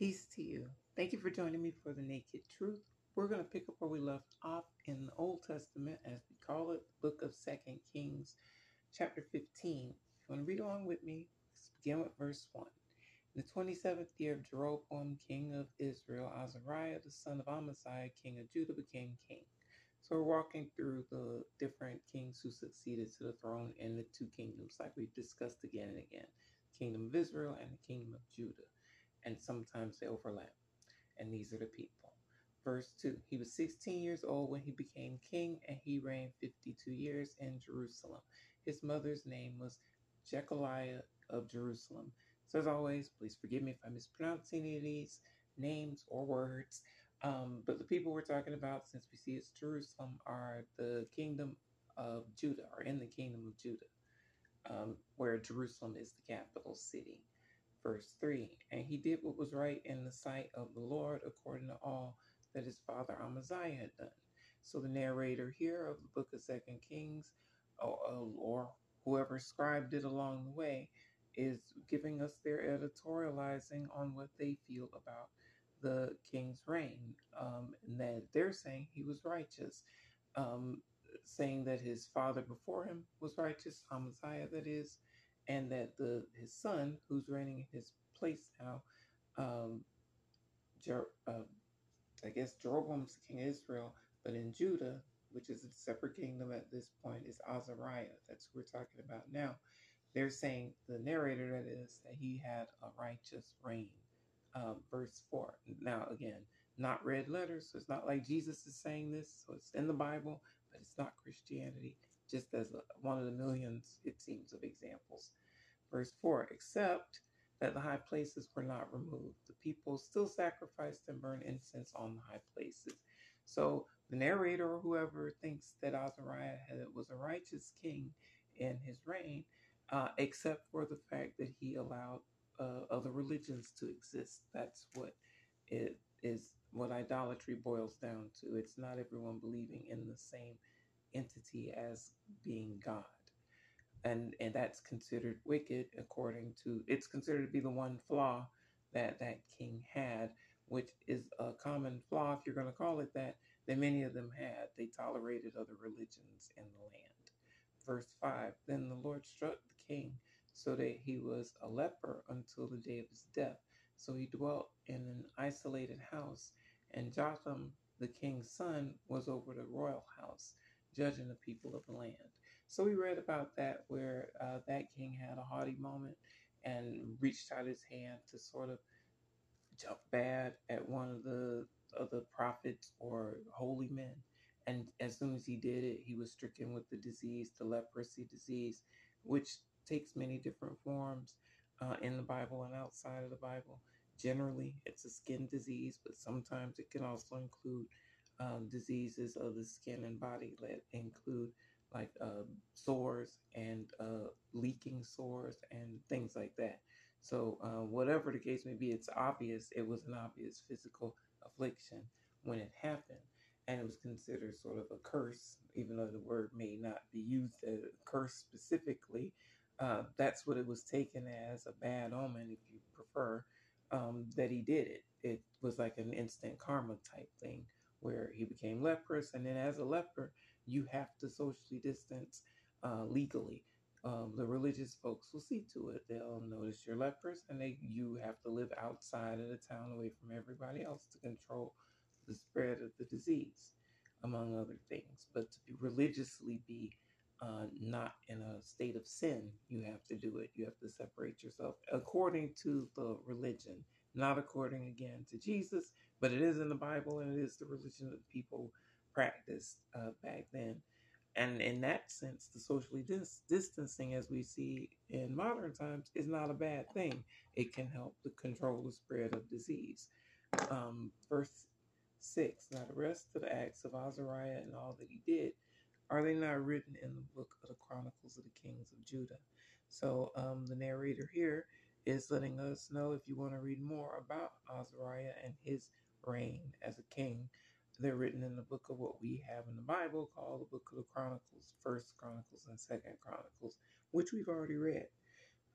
Peace to you. Thank you for joining me for the Naked Truth. We're going to pick up where we left off in the Old Testament, as we call it, book of Second Kings, chapter 15. If you want to read along with me, let's begin with verse 1. In the 27th year of Jeroboam, king of Israel, Azariah, the son of Amaziah, king of Judah, became king. So we're walking through the different kings who succeeded to the throne in the two kingdoms, like we've discussed again and again kingdom of Israel and the kingdom of Judah. And sometimes they overlap. And these are the people. Verse 2 He was 16 years old when he became king, and he reigned 52 years in Jerusalem. His mother's name was Jecholiah of Jerusalem. So, as always, please forgive me if I mispronounce any of these names or words. Um, but the people we're talking about, since we see it's Jerusalem, are the kingdom of Judah, or in the kingdom of Judah um, where Jerusalem is the capital city. Verse 3 And he did what was right in the sight of the Lord according to all that his father Amaziah had done. So the narrator here of the book of Second Kings, or, or whoever scribed it along the way, is giving us their editorializing on what they feel about the king's reign, um, and that they're saying he was righteous. Um, saying that his father before him was righteous, Amaziah that is, and that the his son, who's reigning in his place now, um, Jer, uh, I guess Jeroboam's king of Israel, but in Judah, which is a separate kingdom at this point, is Azariah. That's who we're talking about now. They're saying, the narrator that is, that he had a righteous reign. Um, verse 4. Now, again, not red letters. So it's not like Jesus is saying this. So it's in the Bible, but it's not Christianity, just as one of the millions, it seems, of examples. Verse 4 Except that the high places were not removed, the people still sacrificed and burned incense on the high places. So the narrator or whoever thinks that Azariah had, was a righteous king in his reign, uh, except for the fact that he allowed uh, other religions to exist. That's what it is what idolatry boils down to. It's not everyone believing in the same entity as being God. And and that's considered wicked according to it's considered to be the one flaw that that king had, which is a common flaw if you're going to call it that, that many of them had. They tolerated other religions in the land. Verse 5 Then the Lord struck the king so that he was a leper until the day of his death. So he dwelt in an isolated house and Jotham, the king's son, was over the royal house, judging the people of the land. So we read about that where uh, that king had a haughty moment and reached out his hand to sort of jump bad at one of the other prophets or holy men. And as soon as he did it, he was stricken with the disease, the leprosy disease, which takes many different forms uh, in the Bible and outside of the Bible. Generally, it's a skin disease, but sometimes it can also include um, diseases of the skin and body that include like uh, sores and uh, leaking sores and things like that. So, uh, whatever the case may be, it's obvious it was an obvious physical affliction when it happened. And it was considered sort of a curse, even though the word may not be used as a curse specifically. Uh, that's what it was taken as a bad omen, if you prefer um, that he did it. It was like an instant karma type thing where he became leprous. And then as a leper, you have to socially distance uh, legally. Um, the religious folks will see to it. They'll notice you're leprous and they you have to live outside of the town away from everybody else to control the spread of the disease, among other things. But to be religiously be uh, not in a state of sin, you have to do it. You have to separate yourself according to the religion, not according again to Jesus, but it is in the Bible and it is the religion that people practiced uh, back then. And in that sense, the socially dis- distancing, as we see in modern times, is not a bad thing. It can help to control the spread of disease. Um, verse 6 Now, the rest of the acts of Azariah and all that he did are they not written in the book of the Chronicles of the Kings of Judah? So um, the narrator here is letting us know if you want to read more about Azariah and his reign as a king, they're written in the book of what we have in the Bible called the book of the Chronicles, First Chronicles and Second Chronicles, which we've already read.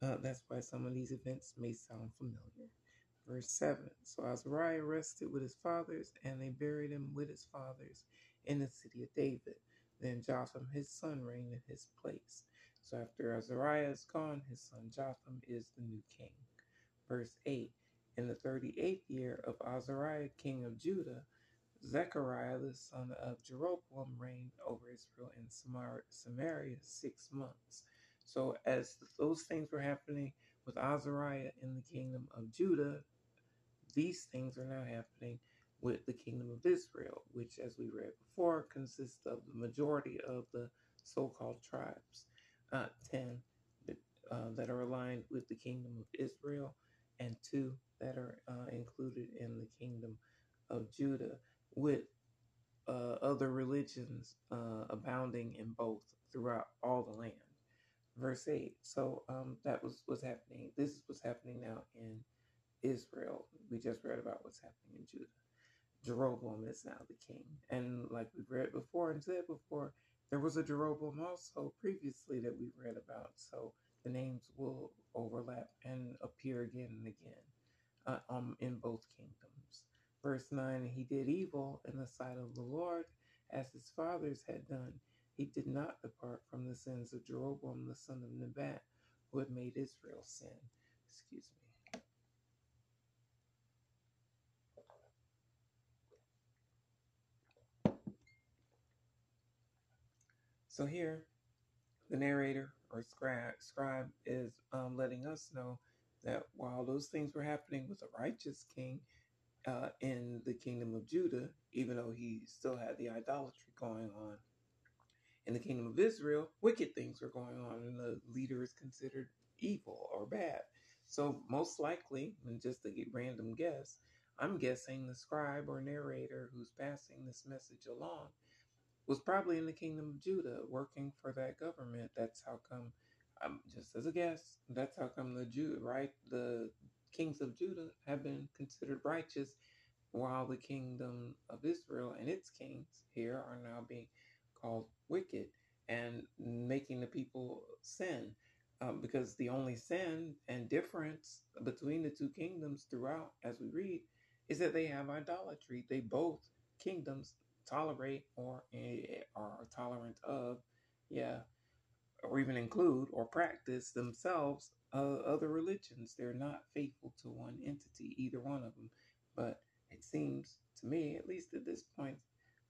Uh, that's why some of these events may sound familiar. Verse 7 So Azariah rested with his fathers, and they buried him with his fathers in the city of David. Then Jotham, his son, reigned in his place. So after Azariah is gone, his son Jotham is the new king. Verse 8 In the 38th year of Azariah, king of Judah, Zechariah, the son of Jeroboam, reigned over Israel in Samaria six months. So, as those things were happening with Azariah in the kingdom of Judah, these things are now happening with the kingdom of Israel, which, as we read before, consists of the majority of the so called tribes, uh, 10 uh, that are aligned with the kingdom of Israel, and two that are uh, included in the kingdom of Judah, with uh, other religions uh, abounding in both throughout all the land. Verse 8. So um, that was what's happening. This is what's happening now in Israel. We just read about what's happening in Judah. Jeroboam is now the king. And like we've read before and said before, there was a Jeroboam also previously that we read about. So the names will overlap and appear again and again uh, um, in both kingdoms. Verse 9 He did evil in the sight of the Lord as his fathers had done. He did not depart from the sins of Jeroboam the son of Nebat, who had made Israel sin. Excuse me. So here, the narrator or scribe, scribe is um, letting us know that while those things were happening with a righteous king uh, in the kingdom of Judah, even though he still had the idolatry going on, in the kingdom of Israel, wicked things were going on, and the leader is considered evil or bad. So, most likely, and just a random guess, I'm guessing the scribe or narrator who's passing this message along was probably in the kingdom of Judah working for that government. That's how come, um, just as a guess, that's how come the Jew, right? The kings of Judah have been considered righteous, while the kingdom of Israel and its kings here are now being called wicked and making the people sin. Um, because the only sin and difference between the two kingdoms throughout, as we read, is that they have idolatry. They both kingdoms tolerate or eh, are tolerant of, yeah, or even include or practice themselves uh, other religions. They're not faithful to one entity, either one of them. But it seems to me, at least at this point,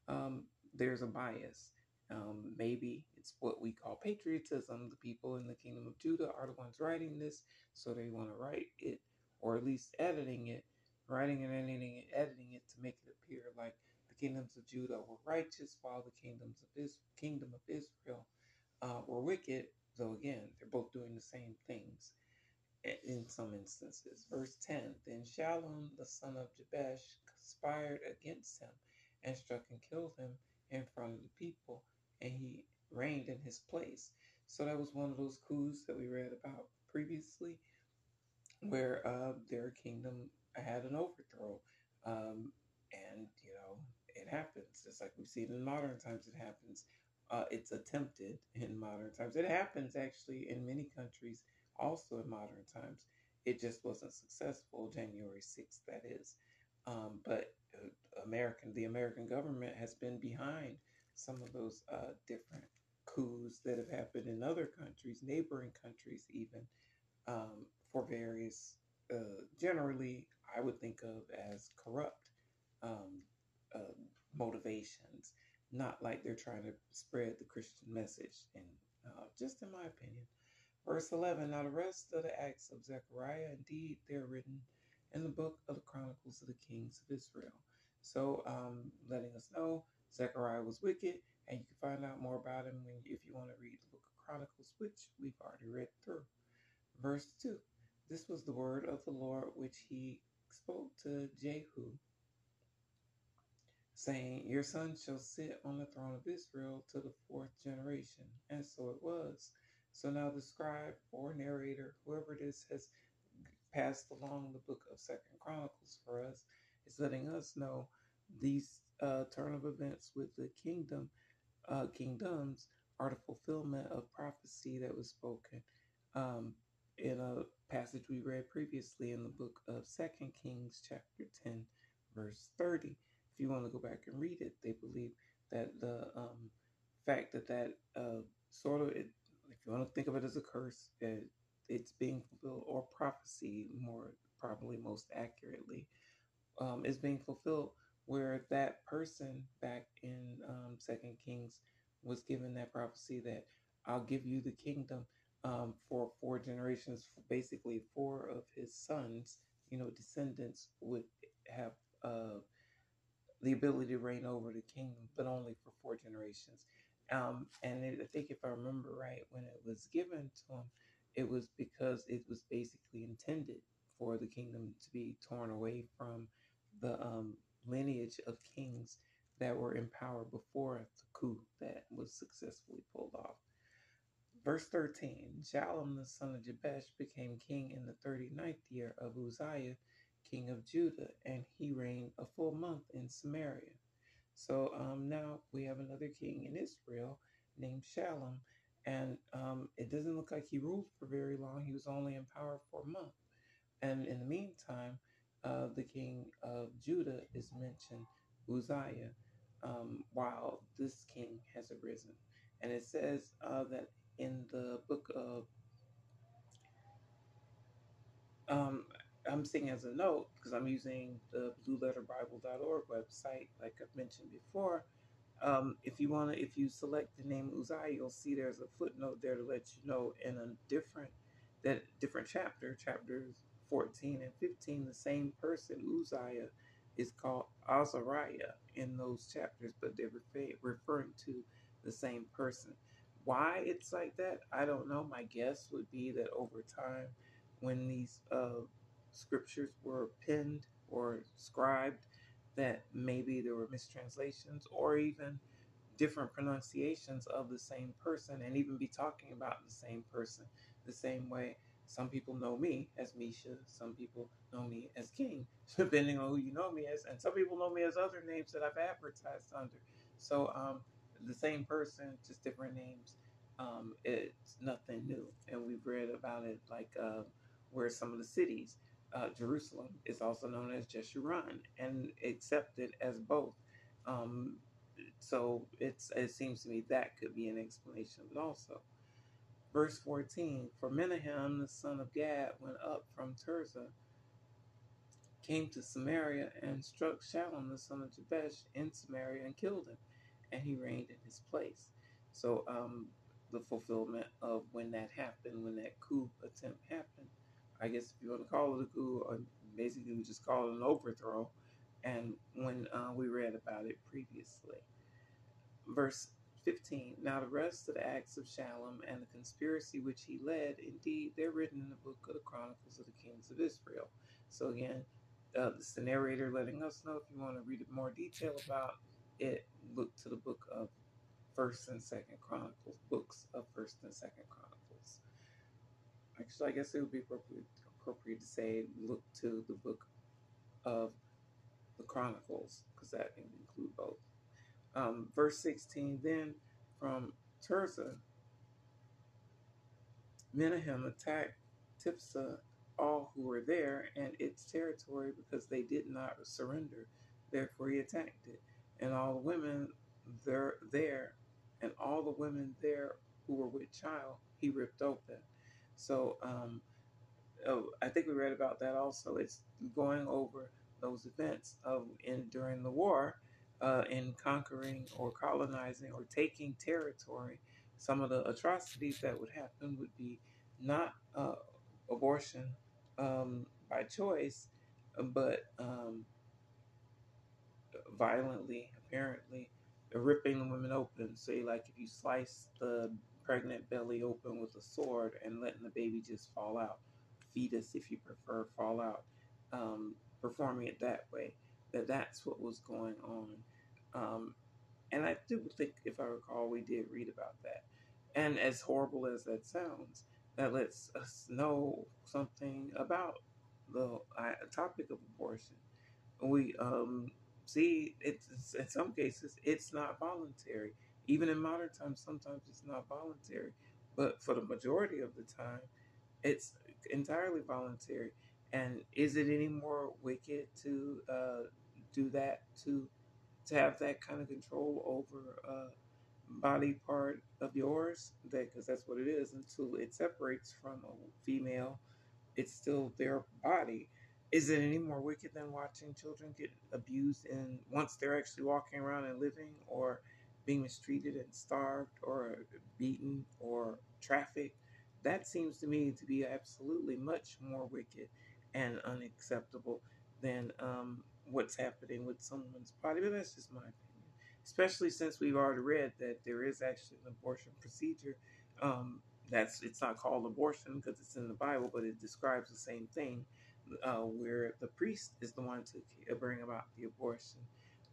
um, there's a bias. Um, maybe it's what we call patriotism. The people in the kingdom of Judah are the ones writing this, so they want to write it, or at least editing it, writing and editing it, editing it to make it appear like the kingdoms of Judah were righteous, while the kingdoms of this kingdom of Israel uh, were wicked. Though again, they're both doing the same things in some instances. Verse 10 Then Shallum, the son of Jabesh, conspired against him and struck and killed him in front of the people, and he reigned in his place. So that was one of those coups that we read about previously, where uh, their kingdom had an overthrow. Um, and, you know, it happens. It's like we see it in modern times, it happens. Uh, it's attempted in modern times. It happens actually in many countries, also in modern times. It just wasn't successful. January 6th, that is. Um, but uh, American, the American government has been behind some of those uh, different coups that have happened in other countries, neighboring countries, even um, for various, uh, generally, I would think of as corrupt um, uh, motivations, not like they're trying to spread the Christian message. And uh, just in my opinion, verse 11 Now the rest of the acts of Zechariah, indeed, they're written in the book of the Chronicles of the Kings of Israel. So, um, letting us know Zechariah was wicked, and you can find out more about him when, if you want to read the book of Chronicles, which we've already read through. Verse 2 This was the word of the Lord which he spoke to Jehu, saying, Your son shall sit on the throne of Israel to the fourth generation. And so it was. So now the scribe or narrator, whoever it is, has passed along the book of Second Chronicles for us, is letting us know these uh, turn of events with the kingdom, uh, kingdoms are the fulfillment of prophecy that was spoken um, in a passage we read previously in the book of Second Kings, chapter 10, verse 30. If you want to go back and read it, they believe that the um, fact that that uh, sort of, it, if you want to think of it as a curse, it, it's being fulfilled, or prophecy, more probably most accurately, um, is being fulfilled, where that person back in um, Second Kings was given that prophecy that I'll give you the kingdom um, for four generations. Basically, four of his sons, you know, descendants would have uh, the ability to reign over the kingdom, but only for four generations. Um, and it, I think if I remember right, when it was given to him, it was because it was basically intended for the kingdom to be torn away from the um, lineage of kings that were in power before the coup that was successfully pulled off. Verse 13 Shallum the son of Jabesh became king in the 39th year of Uzziah, king of Judah, and he reigned a full month in Samaria. So um, now we have another king in Israel named Shallum, and um, it doesn't look like he ruled for very long. He was only in power for a month. And in the meantime, uh, the king of Judah is mentioned, Uzziah, um, while this king has arisen. And it says uh, that in the book of, um, I'm seeing as a note, because I'm using the blueletterbible.org website, like I've mentioned before. Um, if you want to, if you select the name Uzziah, you'll see there's a footnote there to let you know in a different, that different chapter, chapters 14 and 15, the same person, Uzziah, is called Azariah in those chapters, but they're referring to the same person. Why it's like that, I don't know. My guess would be that over time, when these uh, scriptures were penned or scribed, that maybe there were mistranslations or even different pronunciations of the same person and even be talking about the same person the same way some people know me as Misha. Some people know me as King, depending on who you know me as. And some people know me as other names that I've advertised under. So um, the same person, just different names. Um, it's nothing new. And we've read about it like uh, where some of the cities, uh, Jerusalem is also known as Jeshurun and accepted as both. Um, so it's it seems to me that could be an explanation of it also. Verse 14 For Menahem the son of Gad went up from Tirzah, came to Samaria, and struck Shallum the son of Jabesh in Samaria and killed him, and he reigned in his place. So, um, the fulfillment of when that happened, when that coup attempt happened, I guess if you want to call it a coup, or basically we just call it an overthrow, and when uh, we read about it previously. Verse 15. Now the rest of the acts of Shallum and the conspiracy which he led, indeed, they're written in the book of the Chronicles of the Kings of Israel. So again, uh, this the narrator letting us know if you want to read more detail about it, look to the book of First and Second Chronicles, books of First and Second Chronicles. Actually, I guess it would be appropriate, appropriate to say look to the book of the Chronicles because that can include both. Um, verse 16 Then from Tirzah, Menahem attacked Tiphsah, all who were there, and its territory because they did not surrender. Therefore, he attacked it. And all the women there, there and all the women there who were with child, he ripped open. So um, oh, I think we read about that also. It's going over those events of in during the war uh, in conquering or colonizing or taking territory, some of the atrocities that would happen would be not uh, abortion um, by choice, but um, violently, apparently, ripping the women open. Say, like if you slice the pregnant belly open with a sword and letting the baby just fall out, fetus, if you prefer, fall out, um, performing it that way that that's what was going on. Um, and I do think, if I recall, we did read about that. And as horrible as that sounds, that lets us know something about the uh, topic of abortion. We um, see it's in some cases it's not voluntary. Even in modern times, sometimes it's not voluntary. But for the majority of the time, It's entirely voluntary. And is it any more wicked to uh, do that to to have that kind of control over a body part of yours? That because that's what it is until it separates from a female it's still their body. Is it any more wicked than watching children get abused and once they're actually walking around and living or being mistreated and starved or beaten or trafficked? That seems to me to be absolutely much more wicked and unacceptable than um, what's happening with someone's body. But that's just my opinion. Especially since we've already read that there is actually an abortion procedure um, that's it's not called abortion because it's in the Bible, but it describes the same thing, uh, where the priest is the one to bring about the abortion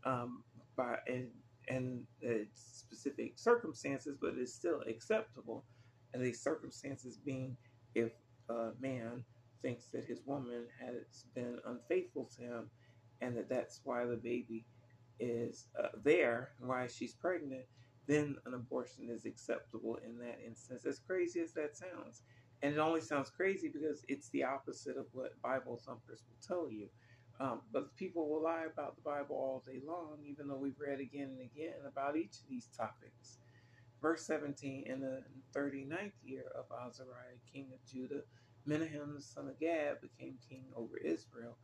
um, by and and specific circumstances, but it's still acceptable. And the circumstances being if a man thinks that his woman has been unfaithful to him, and that that's why the baby is uh, there, why she's pregnant then an abortion is acceptable in that instance. As crazy as that sounds. And it only sounds crazy because it's the opposite of what Bible thumpers will tell you. Um, but people will lie about the Bible all day long, even though we've read again and again about each of these topics. Verse 17 In the 39th year of Azariah, king of Judah, Menahem the son of Gad became king over Israel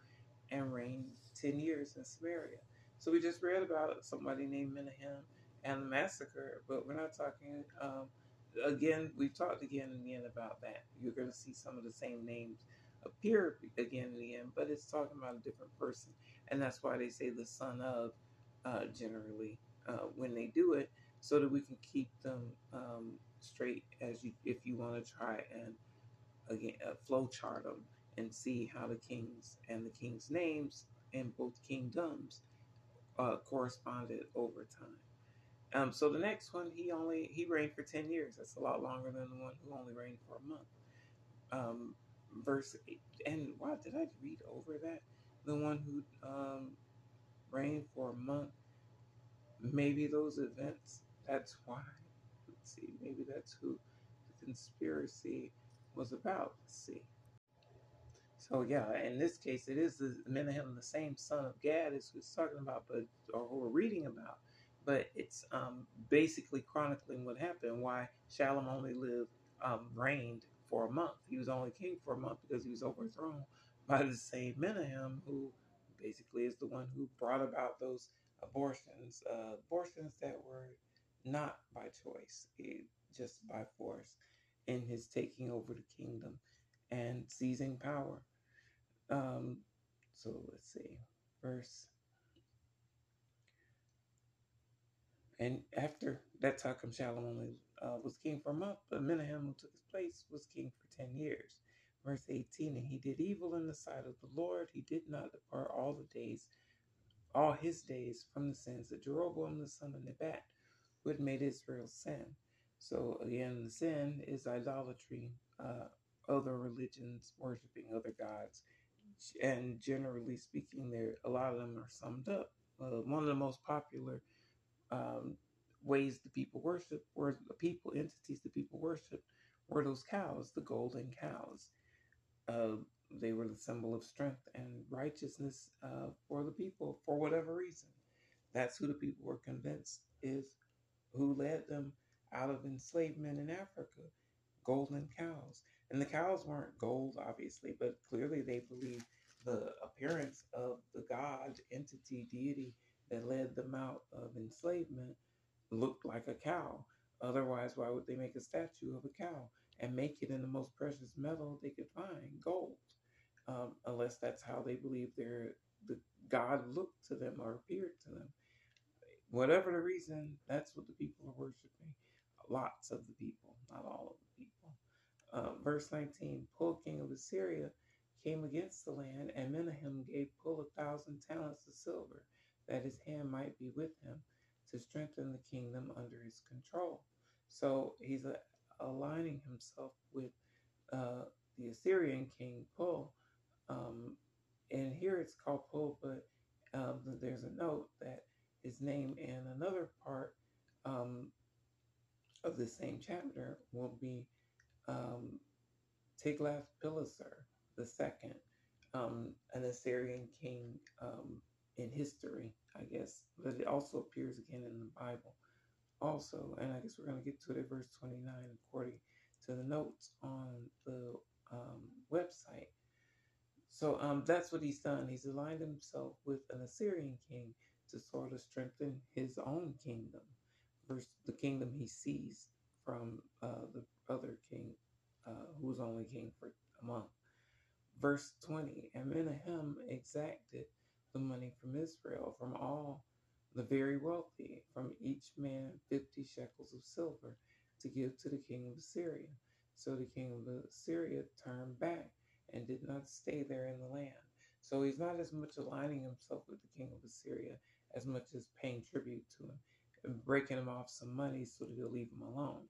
and reigned 10 years in Samaria. So we just read about somebody named Menahem and the massacre, but we're not talking. Um, again, we've talked again and again about that. You're going to see some of the same names appear again and again, but it's talking about a different person, and that's why they say the son of uh, generally uh, when they do it, so that we can keep them um, straight as you if you want to try and again uh, flow chart them and see how the kings and the kings' names in both kingdoms uh, corresponded over time. Um, so the next one, he only he reigned for ten years. That's a lot longer than the one who only reigned for a month. Um, verse eight, and why did I read over that? The one who um, reigned for a month. Maybe those events. That's why. Let's see. Maybe that's who the conspiracy was about. Let's see. So yeah, in this case, it is the Menahem, the same son of Gad, as we're talking about, but or who we're reading about but it's um, basically chronicling what happened, why Shalom only lived, um, reigned for a month. He was only king for a month because he was overthrown by the same Menahem, who basically is the one who brought about those abortions, uh, abortions that were not by choice, it, just by force, in his taking over the kingdom and seizing power. Um, so let's see, verse And after that time, Shalom only uh, was king for a month, but Menahem, who took his place, was king for 10 years. Verse 18, and he did evil in the sight of the Lord. He did not depart all the days, all his days from the sins of Jeroboam the son of Nebat, who had made Israel sin. So again, the sin is idolatry, uh, other religions worshiping other gods. And generally speaking, there a lot of them are summed up. Uh, one of the most popular um, ways the people worship, were the people, entities the people worship, were those cows, the golden cows. Uh, they were the symbol of strength and righteousness uh, for the people for whatever reason. That's who the people were convinced is who led them out of enslavement in Africa. Golden cows. And the cows weren't gold, obviously, but clearly they believed the appearance of the God, entity, deity that led them out of enslavement looked like a cow. Otherwise, why would they make a statue of a cow and make it in the most precious metal they could find, gold? Um, unless that's how they believe their the God looked to them or appeared to them. Whatever the reason, that's what the people are worshiping. Lots of the people, not all of the people. Uh, verse 19 Pul, king of Assyria, came against the land, and Menahem gave Pul a thousand talents of silver that his hand might be with him to strengthen the kingdom under his control. So he's uh, aligning himself with uh, the Assyrian king Pul. Um, and here it's called Pul, but um, there's a note that his name in another part um, of the same chapter will be um, Tiglath-Pileser second, um, an Assyrian king um, in history, I guess, but it also appears again in the Bible. Also, and I guess we're going to get to it at verse 29 according to the notes on the um, website. So um, that's what he's done. He's aligned himself with an Assyrian king to sort of strengthen his own kingdom versus the kingdom he seized from uh, the other king uh, who was only king for a month. Verse 20 And Menahem exacted the money from Israel, from all the very wealthy, from each man 50 shekels of silver to give to the king of Assyria. So the king of Assyria turned back and did not stay there in the land. So he's not as much aligning himself with the king of Assyria as much as paying tribute to him and breaking him off some money so that he'll leave him alone.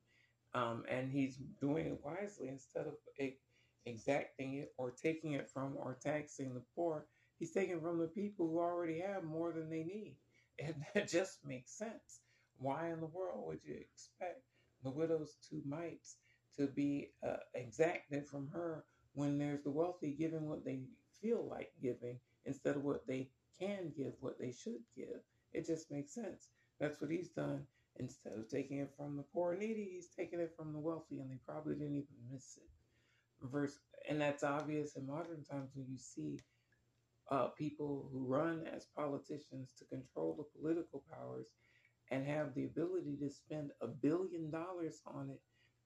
Um, and he's doing it wisely instead of exacting it or taking it from or taxing the poor. He's taking from the people who already have more than they need. And that just makes sense. Why in the world would you expect the widow's two mites to be uh, exacted from her when there's the wealthy giving what they feel like giving instead of what they can give, what they should give? It just makes sense. That's what he's done. Instead of taking it from the poor and needy, he's taking it from the wealthy, and they probably didn't even miss it verse and that's obvious in modern times when you see uh, people who run as politicians to control the political powers and have the ability to spend a billion dollars on it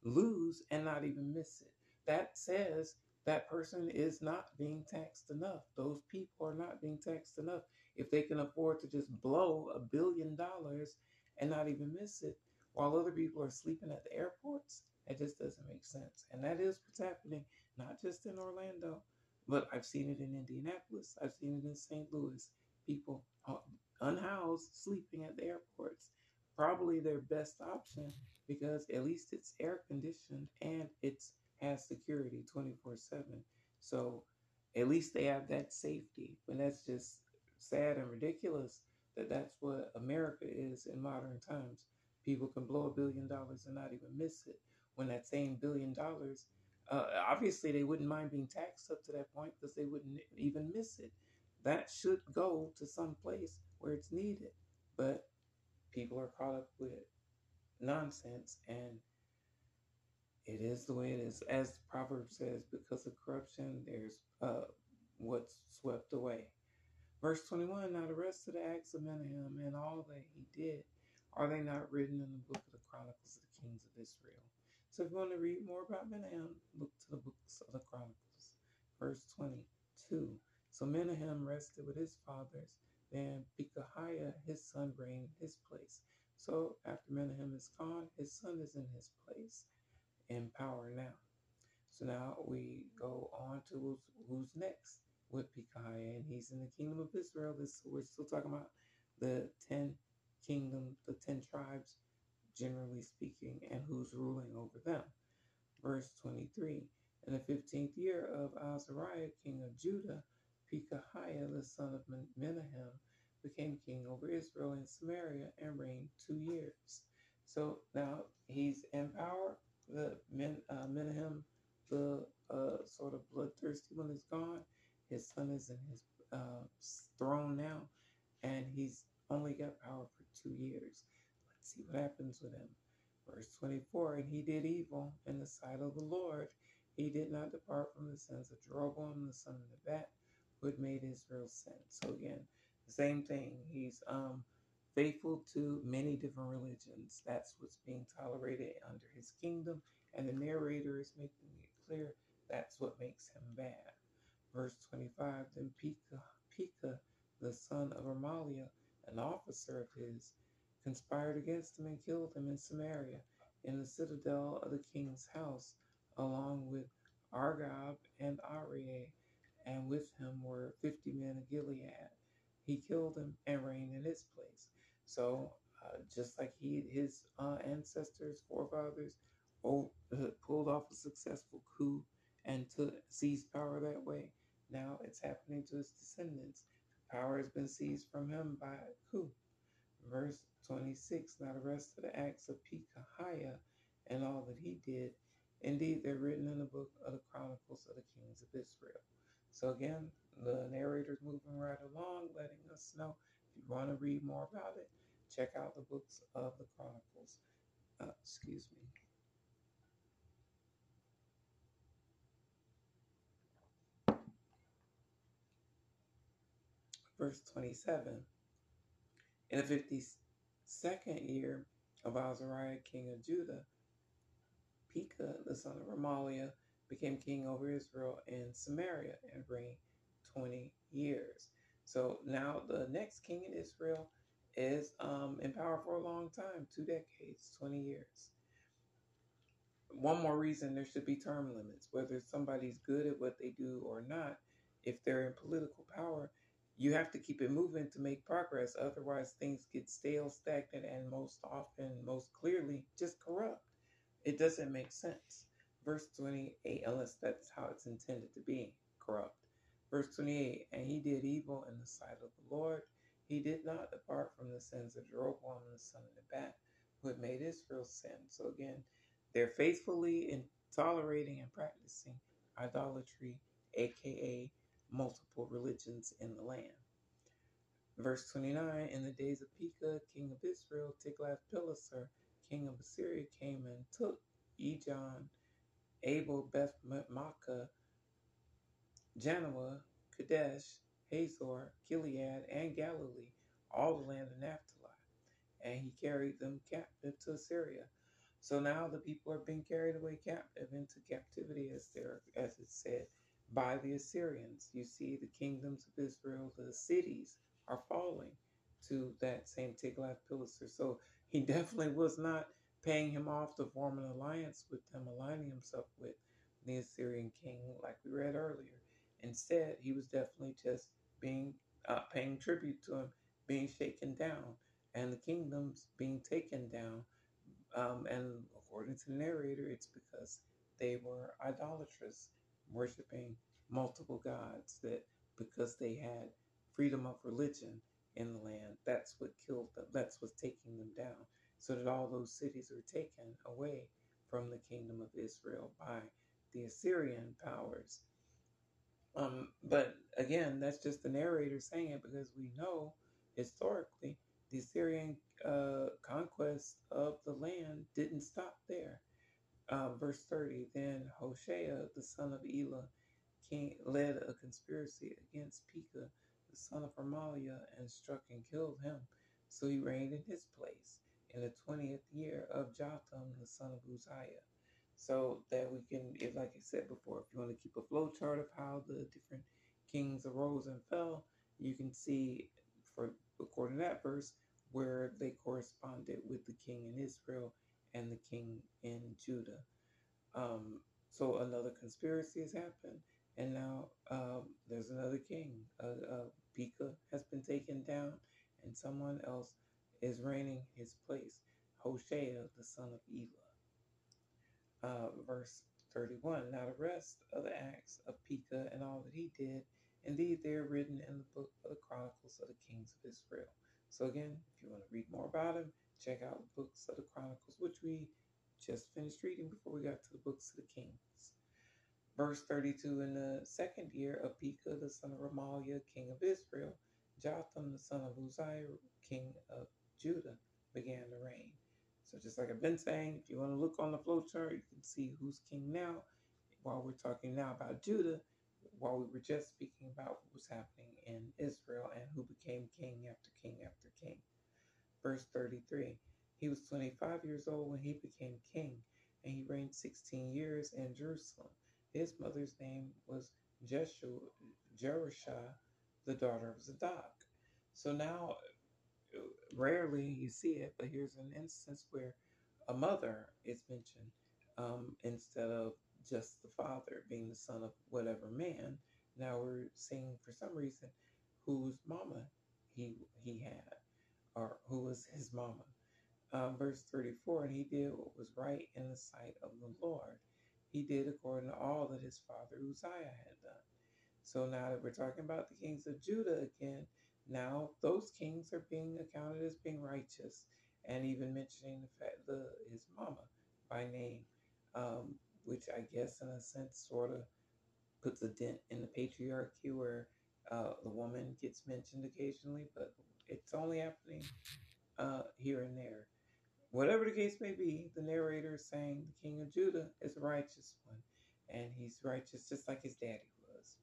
lose and not even miss it. That says that person is not being taxed enough. Those people are not being taxed enough. If they can afford to just blow a billion dollars and not even miss it while other people are sleeping at the airports it just doesn't make sense. And that is what's happening, not just in Orlando, but I've seen it in Indianapolis. I've seen it in St. Louis. People unhoused sleeping at the airports. Probably their best option because at least it's air conditioned and it has security 24 7. So at least they have that safety. But that's just sad and ridiculous that that's what America is in modern times. People can blow a billion dollars and not even miss it when that same billion dollars, uh, obviously they wouldn't mind being taxed up to that point because they wouldn't even miss it. That should go to some place where it's needed. But people are caught up with nonsense and it is the way it is. As the proverb says, because of corruption, there's uh, what's swept away. Verse 21 Now the rest of the acts of Menahem and all that he did, are they not written in the book of the Chronicles of the Kings of Israel? So if you want to read more about Menahem, look to the books of the Chronicles. Verse 22. So Menahem rested with his fathers. Then Pekahiah, his son, reigned in his place. So after Menahem is gone, his son is in his place in power now. So now we go on to who's, who's next with Pekahiah, and he's in the kingdom of Israel. This we're still talking about the ten kingdom, the ten tribes generally speaking, and who's ruling over them. Verse 23 In the fifteenth year of Azariah, king of Judah, Pekahiah, the son of Menahem, became king over Israel and Samaria and reigned two years. So now he's in power. The Men, uh, Menahem, the uh, sort of bloodthirsty one, is gone. His son is in his uh, throne now, and he's only got power for two years see what happens with him. Verse 24 And he did evil in the sight of the Lord. He did not depart from the sins of Jeroboam, the son of Nebat, who had made Israel sin. So again, the same thing. He's um, faithful to many different religions. That's what's being tolerated under his kingdom. And the narrator is making it clear that's what makes him bad. Verse 25 Then Pekah, Pekah the son of Remaliah, an officer of his, conspired against him and killed him in Samaria, in the citadel of the king's house, along with Argob and Arieh, and with him were fifty men of Gilead. He killed him and reigned in his place. So, uh, just like he, his uh, ancestors, forefathers, uh, pulled off a successful coup and to seize power that way, now it's happening to his descendants. Power has been seized from him by a coup. Verse 26 Now the rest of the acts of Pekahiah and all that he did Indeed, they're written in the book of the Chronicles of the Kings of Israel. So again, the narrator's moving right along, letting us know if you want to read more about it, check out the books of the Chronicles. Uh, excuse me. Verse 27. In the 52nd year of Azariah, king of Judah, Pekah, the son of Remaliah, became king over Israel and Samaria and reigned 20 years. So now the next king in Israel is um, in power for a long time two decades, 20 years. One more reason there should be term limits, whether somebody's good at what they do or not. If they're in political power, you have to keep it moving to make progress. Otherwise, things get stale, stagnant, and most often, most clearly, just corrupt. It doesn't make sense. Verse 28, unless that's how it's intended to be corrupt. Verse 28, and he did evil in the sight of the Lord. He did not depart from the sins of Jeroboam the son of Nebat, who had made Israel sin. So again, they're faithfully in tolerating and practicing idolatry, aka multiple religions in the land. Verse 29 In the days of Pekah, king of Israel, Tiglath-Pileser, king of Assyria, came and took Ijon, Abel, Beth Maachah, Janoah, Kadesh, Hazor, Gilead, and Galilee, all the land of Naphtali. And he carried them captive to Assyria. So now the people are being carried away captive into captivity, as there, as it said by the Assyrians. You see, the kingdoms of Israel, the cities are falling to that same Tiglath-Pileser. So he definitely was not paying him off to form an alliance with them, aligning himself with the Assyrian king, like we read earlier. Instead, he was definitely just being uh, paying tribute to him, being shaken down, and the kingdoms being taken down. Um, and according to the narrator, it's because they were idolatrous worshiping multiple gods that because they had freedom of religion in the land that's what killed them that's what's taking them down. So that all those cities were taken away from the kingdom of israel by the assyrian powers. Um, but again that's just the narrator saying it because we know historically the assyrian uh, conquest of the land didn't stop there uh, verse 30 Then Hoshea, the son of Elah, king, led a conspiracy against Pekah, the son of Remaliah, and struck and killed him. So he reigned in his place in the 20th year of Jotham, the son of Uzziah. So that we can, if like I said before, if you want to keep a flow chart of how the different kings arose and fell, you can see, for according to that verse, where they corresponded with the king in Israel and the king in Judah. Um, so another conspiracy has happened, and now um, there's another king. Uh, uh, Pekah has been taken down, and someone else is reigning his place. Hoshea, the son of Elah. Uh, verse 31. Now the rest of the acts of Pekah and all that he did, indeed they are written in the book of the Chronicles of the Kings of Israel. So again, if you want to read more about him, check out the books of the Chronicles, we just finished reading before we got to the books of the Kings. Verse 32 In the second year of Pekah, the son of Remaliah, king of Israel, Jotham, the son of Uzziah, king of Judah, began to reign. So, just like I've been saying, if you want to look on the flowchart, you can see who's king now. While we're talking now about Judah, while we were just speaking about what was happening in Israel and who became king after king after king. Verse 33 He was 25 years old when he became king, and he reigned 16 years in Jerusalem. His mother's name was Jeshua, Jerusha, the daughter of Zadok. So now, rarely you see it, but here's an instance where a mother is mentioned um, instead of just the father being the son of whatever man. Now we're seeing for some reason whose mama he he had or who was his mama. Um, verse 34 And he did what was right in the sight of the Lord. He did according to all that his father Uzziah had done. So now that we're talking about the kings of Judah again, now those kings are being accounted as being righteous, and even mentioning the fact the his mama by name. Um, which I guess in a sense sort of puts a dent in the patriarchy where uh, the woman gets mentioned occasionally, but it's only happening uh, here and there. Whatever the case may be, the narrator is saying the king of Judah is a righteous one, and he's righteous just like his daddy was.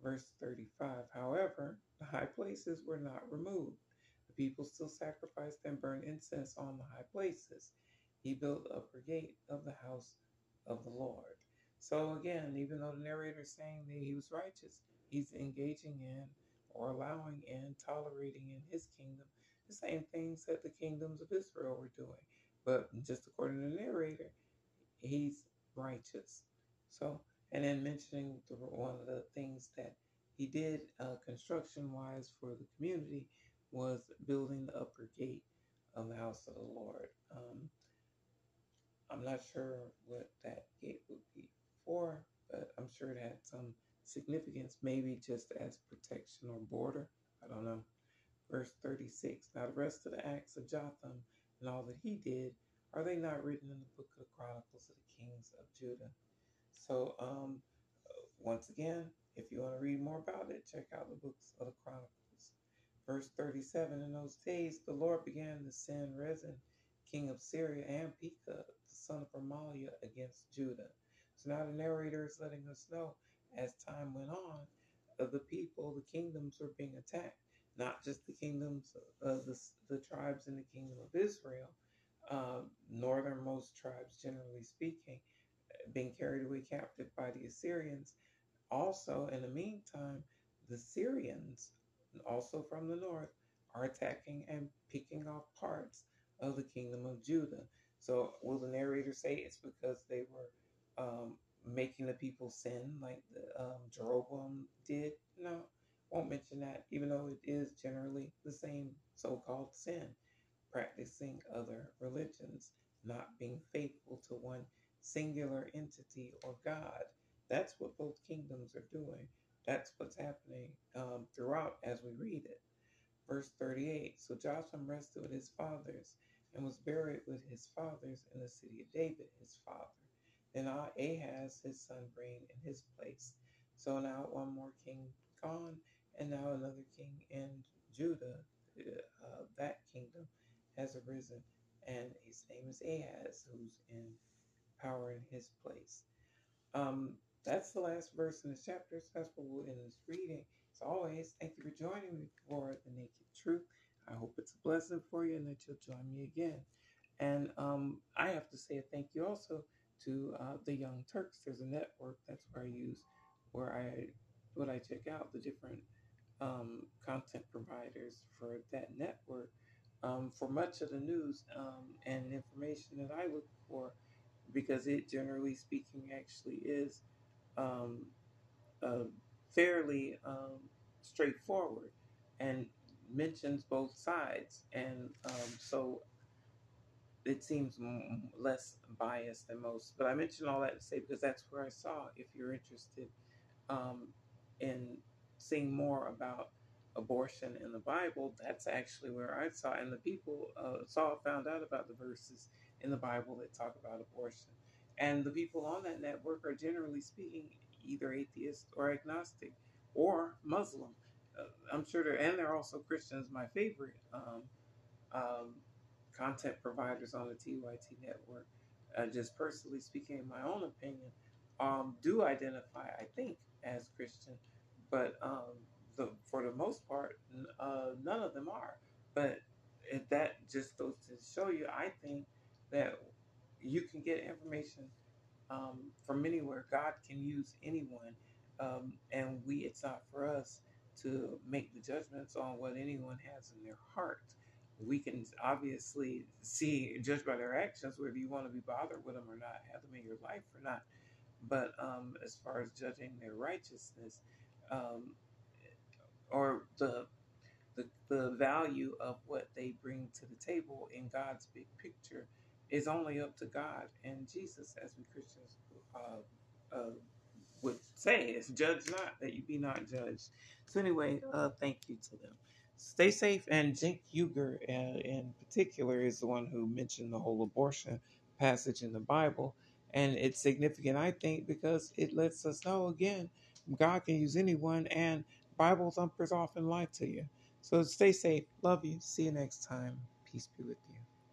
Verse 35 However, the high places were not removed. The people still sacrificed and burned incense on the high places. He built the upper gate of the house of the Lord. So again, even though the narrator is saying that he was righteous, he's engaging in or allowing in, tolerating in his kingdom the same things that the kingdoms of Israel were doing. But just according to the narrator, he's righteous. So, and then mentioning the, one of the things that he did uh, construction wise for the community was building the upper gate of the house of the Lord. Um, I'm not sure what that gate would be for, but I'm sure it had some significance, maybe just as protection or border. I don't know. Verse 36 Now, the rest of the acts of Jotham and all that he did, are they not written in the book of the Chronicles of the Kings of Judah? So, um, once again, if you want to read more about it, check out the books of the Chronicles. Verse 37 In those days, the Lord began to send Rezin, king of Syria, and Pekah, the son of Remaliah, against Judah. So now the narrator is letting us know as time went on, the people, the kingdoms were being attacked. Not just the kingdoms of the, the tribes in the kingdom of Israel, uh, northernmost tribes, generally speaking, being carried away captive by the Assyrians. Also, in the meantime, the Syrians, also from the north, are attacking and picking off parts of the kingdom of Judah. So, will the narrator say it's because they were um, making the people sin like the, um, Jeroboam did? No, won't mention that, even though it is generally the same so called sin practicing other religions, not being faithful to one singular entity or God. That's what both kingdoms are doing. That's what's happening um, throughout as we read it. Verse 38 So Jotham rested with his fathers and was buried with his fathers in the city of David, his father. Then Ahaz, his son, reigned in his place. So now one more king gone, and now another king in Judah. Uh, that kingdom has arisen, and his name is Ahaz, who's in power in his place. Um, that's the last verse in the chapter. So that's what we'll end this reading. As always, thank you for joining me for the Naked Truth. I hope it's a blessing for you and that you'll join me again. And um, I have to say a thank you also to uh, the Young Turks. There's a network that's where I use, where I, what I check out the different um, content providers for that network um, for much of the news um, and information that I look for, because it generally speaking actually is uh, fairly um, straightforward and mentions both sides. And um, so it seems less biased than most. But I mention all that to say because that's where I saw. If you're interested um, in seeing more about abortion in the Bible, that's actually where I saw, and the people uh, saw, found out about the verses in the Bible that talk about abortion. And the people on that network are generally speaking either atheist or agnostic or Muslim. Uh, I'm sure they're, and they're also Christians. My favorite um, um, content providers on the TYT network, uh, just personally speaking, in my own opinion, um, do identify, I think, as Christian, but um, the, for the most part, uh, none of them are. But it, that just goes to show you, I think, that you can get information um, from anywhere. God can use anyone, um, and we it's not for us to make the judgments on what anyone has in their heart we can obviously see, judge by their actions, whether you want to be bothered with them or not, have them in your life or not. But um, as far as judging their righteousness, um, or the, the the value of what they bring to the table in God's big picture, is only up to God and Jesus, as we Christians uh, uh, would say, is judge not that you be not judged. So anyway, uh, thank you to them stay safe. And Cenk Uygur, uh, in particular, is the one who mentioned the whole abortion passage in the Bible. And it's significant, I think, because it lets us know again, God can use anyone and Bible thumpers often lie to you. So stay safe. Love you. See you next time. Peace be with you.